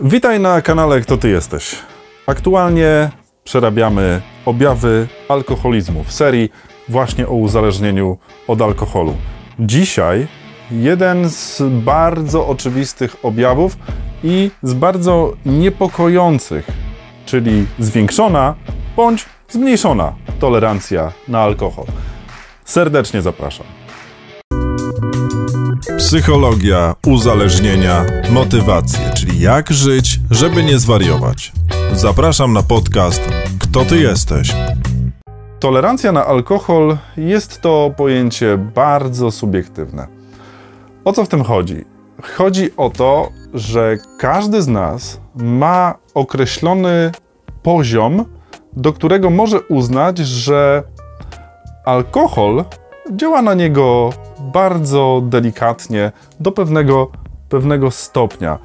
Witaj na kanale Kto Ty Jesteś. Aktualnie przerabiamy objawy alkoholizmu w serii właśnie o uzależnieniu od alkoholu. Dzisiaj jeden z bardzo oczywistych objawów i z bardzo niepokojących, czyli zwiększona bądź zmniejszona tolerancja na alkohol. Serdecznie zapraszam. Psychologia uzależnienia, motywacje, czyli jak żyć, żeby nie zwariować. Zapraszam na podcast Kto ty jesteś? Tolerancja na alkohol jest to pojęcie bardzo subiektywne. O co w tym chodzi? Chodzi o to, że każdy z nas ma określony poziom, do którego może uznać, że alkohol działa na niego bardzo delikatnie, do pewnego, pewnego stopnia.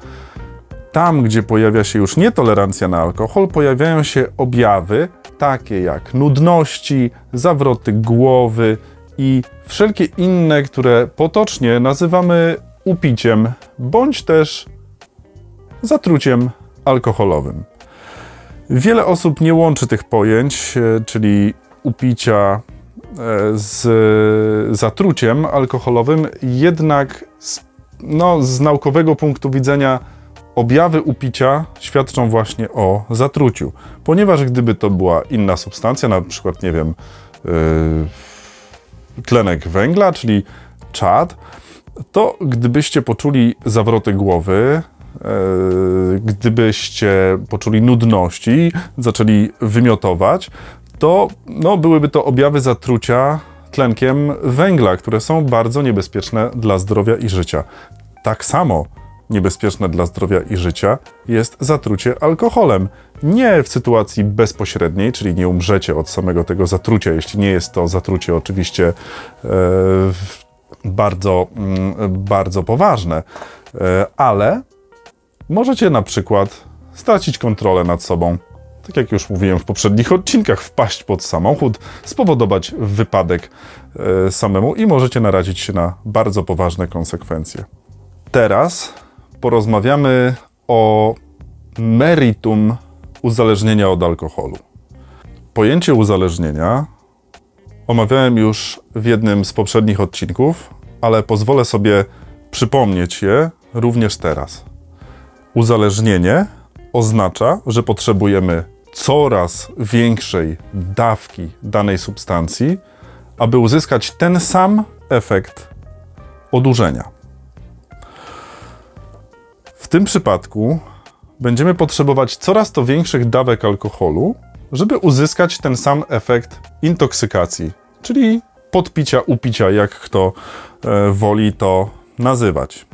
Tam, gdzie pojawia się już nietolerancja na alkohol, pojawiają się objawy takie jak nudności, zawroty głowy i wszelkie inne, które potocznie nazywamy upiciem bądź też zatruciem alkoholowym. Wiele osób nie łączy tych pojęć, e, czyli upicia z zatruciem alkoholowym, jednak z, no, z naukowego punktu widzenia objawy upicia świadczą właśnie o zatruciu. Ponieważ gdyby to była inna substancja, na przykład, nie wiem, yy, tlenek węgla, czyli czad, to gdybyście poczuli zawroty głowy, gdybyście poczuli nudności, zaczęli wymiotować, to no, byłyby to objawy zatrucia tlenkiem węgla, które są bardzo niebezpieczne dla zdrowia i życia. Tak samo niebezpieczne dla zdrowia i życia jest zatrucie alkoholem. Nie w sytuacji bezpośredniej, czyli nie umrzecie od samego tego zatrucia, jeśli nie jest to zatrucie oczywiście e, bardzo, mm, bardzo poważne, e, ale możecie na przykład stracić kontrolę nad sobą, tak jak już mówiłem w poprzednich odcinkach, wpaść pod samochód, spowodować wypadek e, samemu i możecie narazić się na bardzo poważne konsekwencje. Teraz porozmawiamy o meritum uzależnienia od alkoholu. Pojęcie uzależnienia omawiałem już w jednym z poprzednich odcinków, ale pozwolę sobie przypomnieć je również teraz. Uzależnienie oznacza, że potrzebujemy coraz większej dawki danej substancji, aby uzyskać ten sam efekt odurzenia. W tym przypadku będziemy potrzebować coraz to większych dawek alkoholu, żeby uzyskać ten sam efekt intoksykacji, czyli podpicia, upicia, jak kto e, woli to nazywać.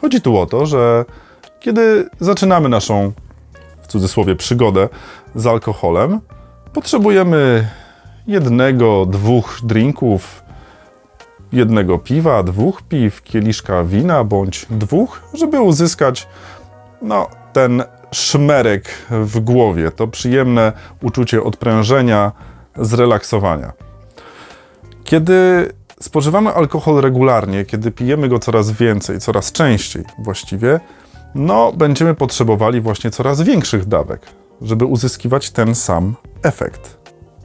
Chodzi tu o to, że kiedy zaczynamy naszą w cudzysłowie przygodę z alkoholem, potrzebujemy jednego, dwóch drinków, jednego piwa, dwóch piw, kieliszka wina bądź dwóch, żeby uzyskać no, ten szmerek w głowie, to przyjemne uczucie odprężenia, zrelaksowania. Kiedy spożywamy alkohol regularnie, kiedy pijemy go coraz więcej, coraz częściej właściwie, no będziemy potrzebowali właśnie coraz większych dawek, żeby uzyskiwać ten sam efekt.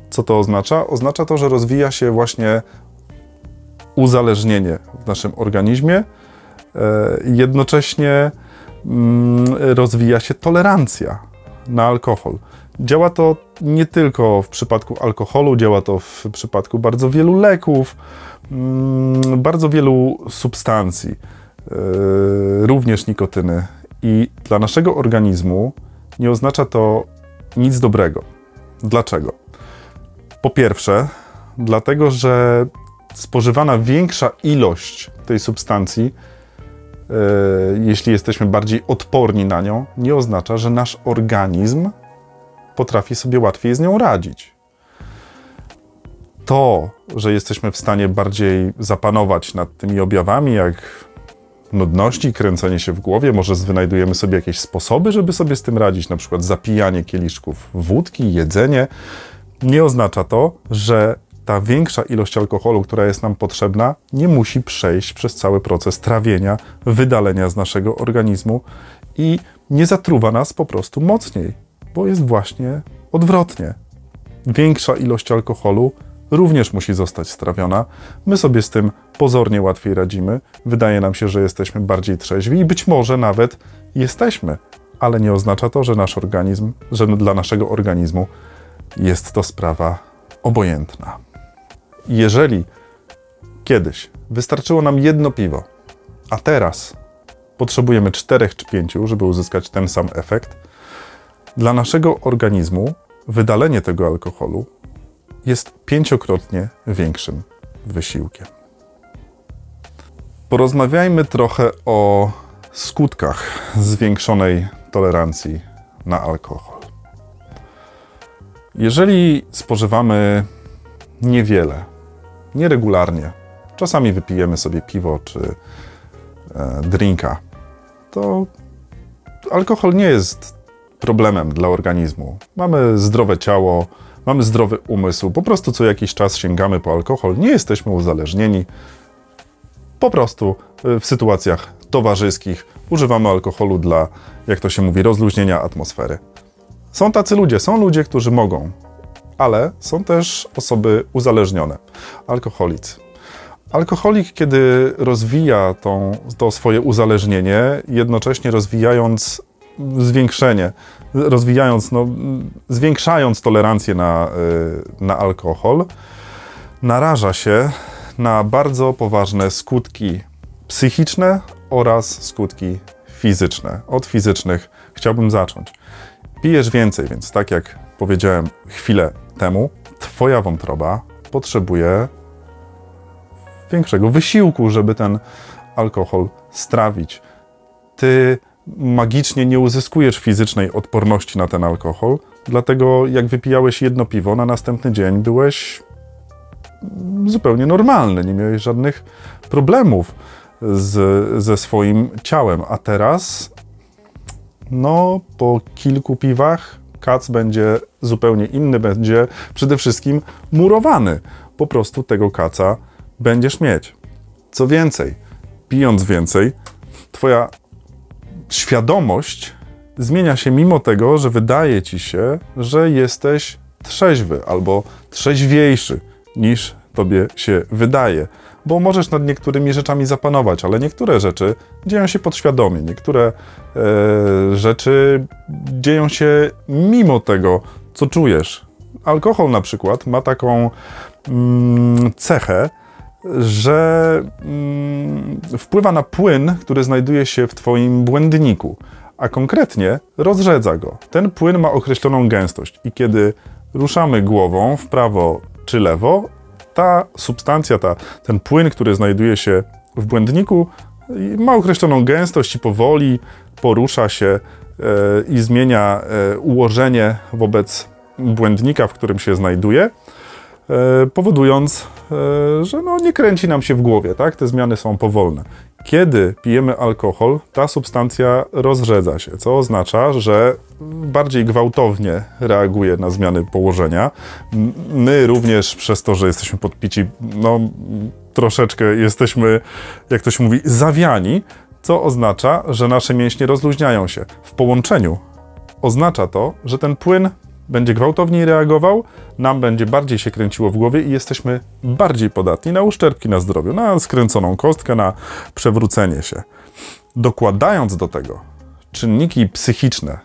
Co to oznacza? Oznacza to, że rozwija się właśnie uzależnienie w naszym organizmie, e, jednocześnie mm, rozwija się tolerancja na alkohol. Działa to nie tylko w przypadku alkoholu, działa to w przypadku bardzo wielu leków, mm, bardzo wielu substancji, e, również nikotyny. I dla naszego organizmu nie oznacza to nic dobrego. Dlaczego? Po pierwsze, dlatego że spożywana większa ilość tej substancji, yy, jeśli jesteśmy bardziej odporni na nią, nie oznacza, że nasz organizm potrafi sobie łatwiej z nią radzić. To, że jesteśmy w stanie bardziej zapanować nad tymi objawami, jak nudności, kręcenie się w głowie, może wynajdujemy sobie jakieś sposoby, żeby sobie z tym radzić, na przykład zapijanie kieliszków wódki, jedzenie, nie oznacza to, że ta większa ilość alkoholu, która jest nam potrzebna, nie musi przejść przez cały proces trawienia, wydalenia z naszego organizmu i nie zatruwa nas po prostu mocniej, bo jest właśnie odwrotnie. Większa ilość alkoholu również musi zostać strawiona. My sobie z tym pozornie łatwiej radzimy. Wydaje nam się, że jesteśmy bardziej trzeźwi i być może nawet jesteśmy, ale nie oznacza to, że nasz organizm, że dla naszego organizmu jest to sprawa obojętna. Jeżeli kiedyś wystarczyło nam jedno piwo, a teraz potrzebujemy czterech czy pięciu, żeby uzyskać ten sam efekt, dla naszego organizmu wydalenie tego alkoholu jest pięciokrotnie większym wysiłkiem. Porozmawiajmy trochę o skutkach zwiększonej tolerancji na alkohol. Jeżeli spożywamy niewiele, nieregularnie, czasami wypijemy sobie piwo czy e, drinka, to alkohol nie jest problemem dla organizmu. Mamy zdrowe ciało, mamy zdrowy umysł, po prostu co jakiś czas sięgamy po alkohol, nie jesteśmy uzależnieni. Po prostu y, w sytuacjach towarzyskich używamy alkoholu dla, jak to się mówi, rozluźnienia atmosfery. Są tacy ludzie, są ludzie, którzy mogą, ale są też osoby uzależnione, alkoholicy. Alkoholik, kiedy rozwija tą, to swoje uzależnienie, jednocześnie rozwijając zwiększenie, rozwijając, no, zwiększając tolerancję na, y, na alkohol, naraża się na bardzo poważne skutki psychiczne oraz skutki fizyczne. Od fizycznych chciałbym zacząć. Pijesz więcej, więc tak jak powiedziałem chwilę temu, Twoja wątroba potrzebuje większego wysiłku, żeby ten alkohol strawić. Ty magicznie nie uzyskujesz fizycznej odporności na ten alkohol, dlatego jak wypijałeś jedno piwo, na następny dzień byłeś zupełnie normalny, nie miałeś żadnych problemów z, ze swoim ciałem, a teraz no po kilku piwach kac będzie zupełnie inny, będzie przede wszystkim murowany. Po prostu tego kaca będziesz mieć. Co więcej, pijąc więcej, twoja świadomość zmienia się mimo tego, że wydaje ci się, że jesteś trzeźwy albo trzeźwiejszy niż tobie się wydaje. Bo możesz nad niektórymi rzeczami zapanować, ale niektóre rzeczy dzieją się podświadomie, niektóre e, rzeczy dzieją się mimo tego, co czujesz. Alkohol na przykład ma taką mm, cechę, że mm, wpływa na płyn, który znajduje się w Twoim błędniku, a konkretnie rozrzedza go. Ten płyn ma określoną gęstość i kiedy ruszamy głową w prawo czy lewo, ta substancja, ta, ten płyn, który znajduje się w błędniku, ma określoną gęstość i powoli porusza się e, i zmienia e, ułożenie wobec błędnika, w którym się znajduje. E, powodując, e, że no, nie kręci nam się w głowie, tak? Te zmiany są powolne. Kiedy pijemy alkohol, ta substancja rozrzedza się, co oznacza, że bardziej gwałtownie reaguje na zmiany położenia. My również przez to, że jesteśmy podpici, no troszeczkę jesteśmy, jak to się mówi, zawiani, co oznacza, że nasze mięśnie rozluźniają się. W połączeniu oznacza to, że ten płyn będzie gwałtowniej reagował, nam będzie bardziej się kręciło w głowie i jesteśmy bardziej podatni na uszczerbki na zdrowiu, na skręconą kostkę, na przewrócenie się. Dokładając do tego czynniki psychiczne,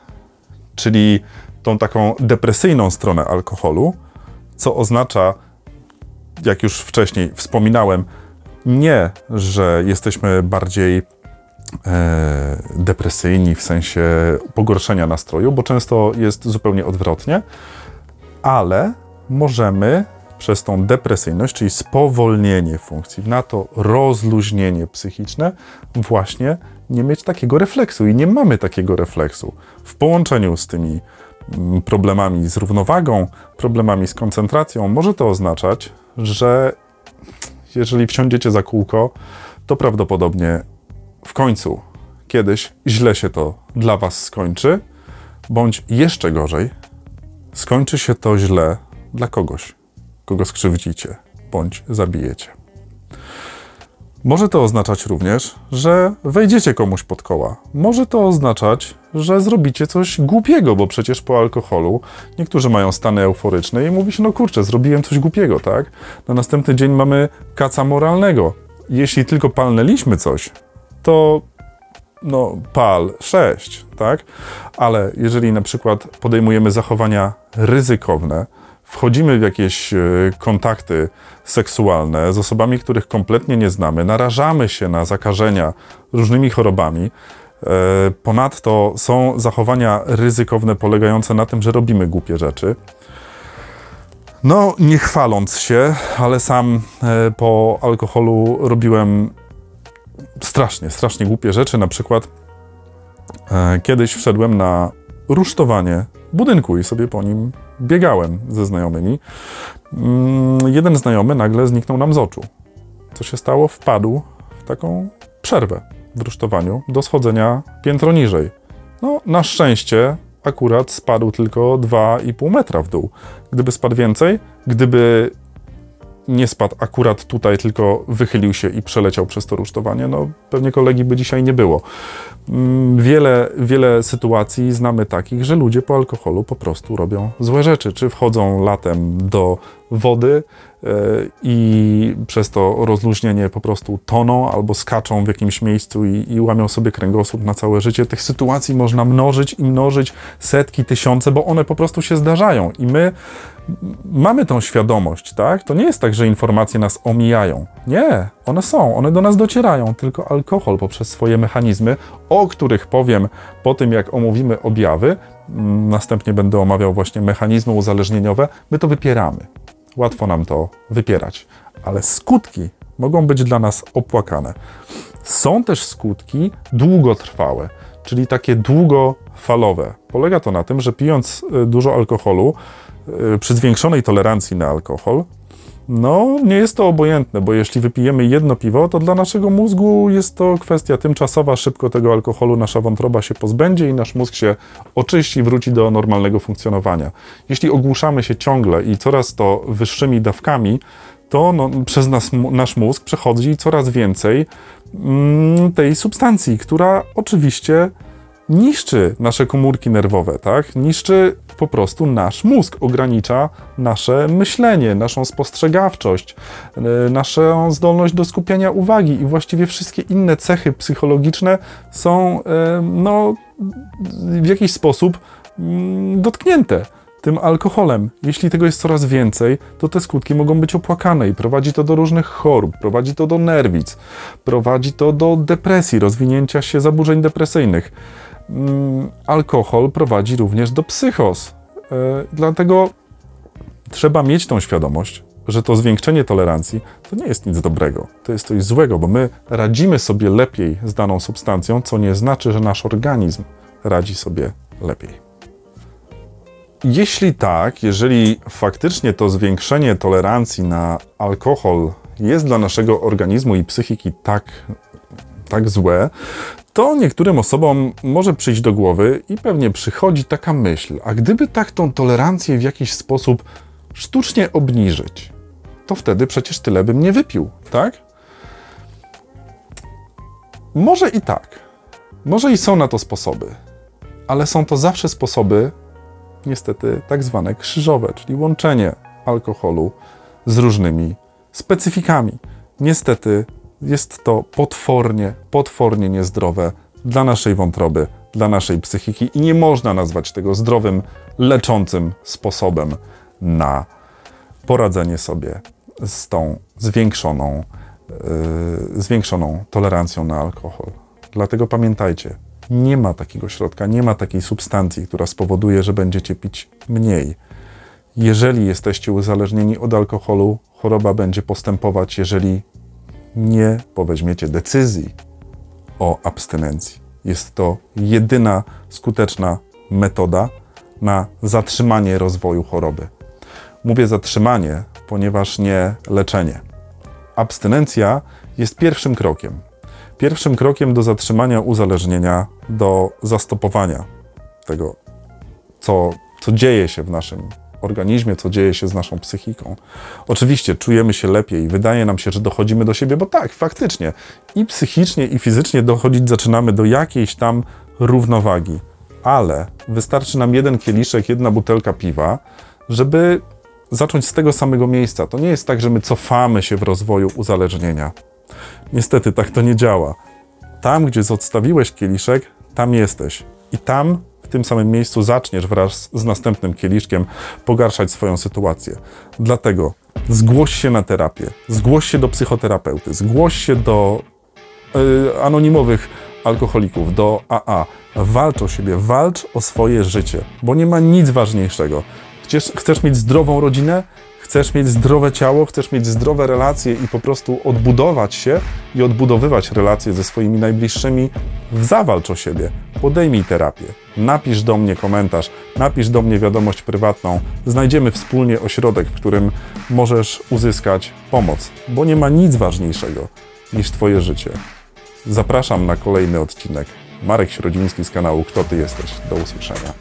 czyli tą taką depresyjną stronę alkoholu, co oznacza, jak już wcześniej wspominałem, nie, że jesteśmy bardziej depresyjni w sensie pogorszenia nastroju, bo często jest zupełnie odwrotnie, ale możemy przez tą depresyjność, czyli spowolnienie funkcji, na to rozluźnienie psychiczne, właśnie nie mieć takiego refleksu. I nie mamy takiego refleksu. W połączeniu z tymi mm, problemami z równowagą, problemami z koncentracją, może to oznaczać, że jeżeli wsiądziecie za kółko, to prawdopodobnie w końcu kiedyś źle się to dla Was skończy, bądź jeszcze gorzej, skończy się to źle dla kogoś, kogo skrzywdzicie bądź zabijecie. Może to oznaczać również, że wejdziecie komuś pod koła. Może to oznaczać, że zrobicie coś głupiego, bo przecież po alkoholu niektórzy mają stany euforyczne i mówi się, no kurczę, zrobiłem coś głupiego, tak? Na następny dzień mamy kaca moralnego. Jeśli tylko palnęliśmy coś, to no pal 6, tak? Ale jeżeli na przykład podejmujemy zachowania ryzykowne, wchodzimy w jakieś e, kontakty seksualne z osobami, których kompletnie nie znamy, narażamy się na zakażenia różnymi chorobami. E, ponadto są zachowania ryzykowne polegające na tym, że robimy głupie rzeczy. No, nie chwaląc się, ale sam e, po alkoholu robiłem strasznie, strasznie głupie rzeczy. Na przykład kiedyś wszedłem na rusztowanie budynku i sobie po nim biegałem ze znajomymi. Mm, jeden znajomy nagle zniknął nam z oczu. Co się stało? Wpadł w taką przerwę w rusztowaniu do schodzenia piętro niżej. No, na szczęście akurat spadł tylko 2,5 metra w dół. Gdyby spadł więcej, gdyby nie spadł akurat tutaj, tylko wychylił się i przeleciał przez to rusztowanie, no pewnie kolegi by dzisiaj nie było. Mm, wiele, wiele sytuacji znamy takich, że ludzie po alkoholu po prostu robią złe rzeczy, czy wchodzą latem do wody i przez to rozluźnienie po prostu toną albo skaczą w jakimś miejscu i, i łamią sobie kręgosłup na całe życie. Tych sytuacji można mnożyć i mnożyć setki, tysiące, bo one po prostu się zdarzają i my mamy tą świadomość, tak? To nie jest tak, że informacje nas omijają. Nie, one są, one do nas docierają, tylko alkohol poprzez swoje mechanizmy, o których powiem po tym, jak omówimy objawy, następnie będę omawiał właśnie mechanizmy uzależnieniowe, my to wypieramy. Łatwo nam to wypierać, ale skutki mogą być dla nas opłakane. Są też skutki długotrwałe, czyli takie długofalowe. Polega to na tym, że pijąc y, dużo alkoholu, y, przy zwiększonej tolerancji na alkohol, no, nie jest to obojętne, bo jeśli wypijemy jedno piwo, to dla naszego mózgu jest to kwestia tymczasowa. Szybko tego alkoholu nasza wątroba się pozbędzie i nasz mózg się oczyści, wróci do normalnego funkcjonowania. Jeśli ogłuszamy się ciągle i coraz to wyższymi dawkami, to no, przez nas, nasz mózg przechodzi coraz więcej mm, tej substancji, która oczywiście niszczy nasze komórki nerwowe, tak? Niszczy po prostu nasz mózg, ogranicza nasze myślenie, naszą spostrzegawczość, e, naszą zdolność do skupiania uwagi i właściwie wszystkie inne cechy psychologiczne są e, no, w jakiś sposób mm, dotknięte tym alkoholem. Jeśli tego jest coraz więcej, to te skutki mogą być opłakane i prowadzi to do różnych chorób, prowadzi to do nerwic, prowadzi to do depresji, rozwinięcia się zaburzeń depresyjnych. Mm, alkohol prowadzi również do psychos. E, dlatego trzeba mieć tą świadomość, że to zwiększenie tolerancji to nie jest nic dobrego, to jest coś złego, bo my radzimy sobie lepiej z daną substancją, co nie znaczy, że nasz organizm radzi sobie lepiej. Jeśli tak, jeżeli faktycznie to zwiększenie tolerancji na alkohol jest dla naszego organizmu i psychiki tak, tak złe, to niektórym osobom może przyjść do głowy i pewnie przychodzi taka myśl, a gdyby tak tą tolerancję w jakiś sposób sztucznie obniżyć, to wtedy przecież tyle bym nie wypił, tak? Może i tak. Może i są na to sposoby, ale są to zawsze sposoby, niestety, tak zwane krzyżowe, czyli łączenie alkoholu z różnymi specyfikami. Niestety jest to potwornie, potwornie niezdrowe dla naszej wątroby, dla naszej psychiki i nie można nazwać tego zdrowym, leczącym sposobem na poradzenie sobie z tą zwiększoną, yy, zwiększoną tolerancją na alkohol. Dlatego pamiętajcie, nie ma takiego środka, nie ma takiej substancji, która spowoduje, że będziecie pić mniej. Jeżeli jesteście uzależnieni od alkoholu, choroba będzie postępować, jeżeli nie poweźmiecie decyzji o abstynencji. Jest to jedyna skuteczna metoda na zatrzymanie rozwoju choroby. Mówię zatrzymanie, ponieważ nie leczenie. Abstynencja jest pierwszym krokiem. Pierwszym krokiem do zatrzymania uzależnienia, do zastopowania tego, co, co dzieje się w naszym organizmie, co dzieje się z naszą psychiką. Oczywiście czujemy się lepiej, wydaje nam się, że dochodzimy do siebie, bo tak, faktycznie i psychicznie, i fizycznie dochodzić zaczynamy do jakiejś tam równowagi. Ale wystarczy nam jeden kieliszek, jedna butelka piwa, żeby zacząć z tego samego miejsca. To nie jest tak, że my cofamy się w rozwoju uzależnienia. Niestety tak to nie działa. Tam, gdzie odstawiłeś kieliszek, tam jesteś. I tam, w tym samym miejscu, zaczniesz wraz z następnym kieliszkiem pogarszać swoją sytuację. Dlatego zgłoś się na terapię, zgłoś się do psychoterapeuty, zgłoś się do yy, anonimowych alkoholików, do AA. Walcz o siebie, walcz o swoje życie, bo nie ma nic ważniejszego. Chcesz, chcesz mieć zdrową rodzinę? Chcesz mieć zdrowe ciało, chcesz mieć zdrowe relacje i po prostu odbudować się i odbudowywać relacje ze swoimi najbliższymi, zawalcz o siebie, podejmij terapię, napisz do mnie komentarz, napisz do mnie wiadomość prywatną, znajdziemy wspólnie ośrodek, w którym możesz uzyskać pomoc, bo nie ma nic ważniejszego niż Twoje życie. Zapraszam na kolejny odcinek. Marek Środziński z kanału Kto Ty Jesteś. Do usłyszenia.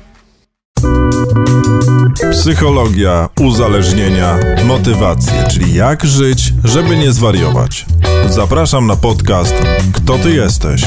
Psychologia, uzależnienia, motywacje, czyli jak żyć, żeby nie zwariować. Zapraszam na podcast Kto Ty Jesteś?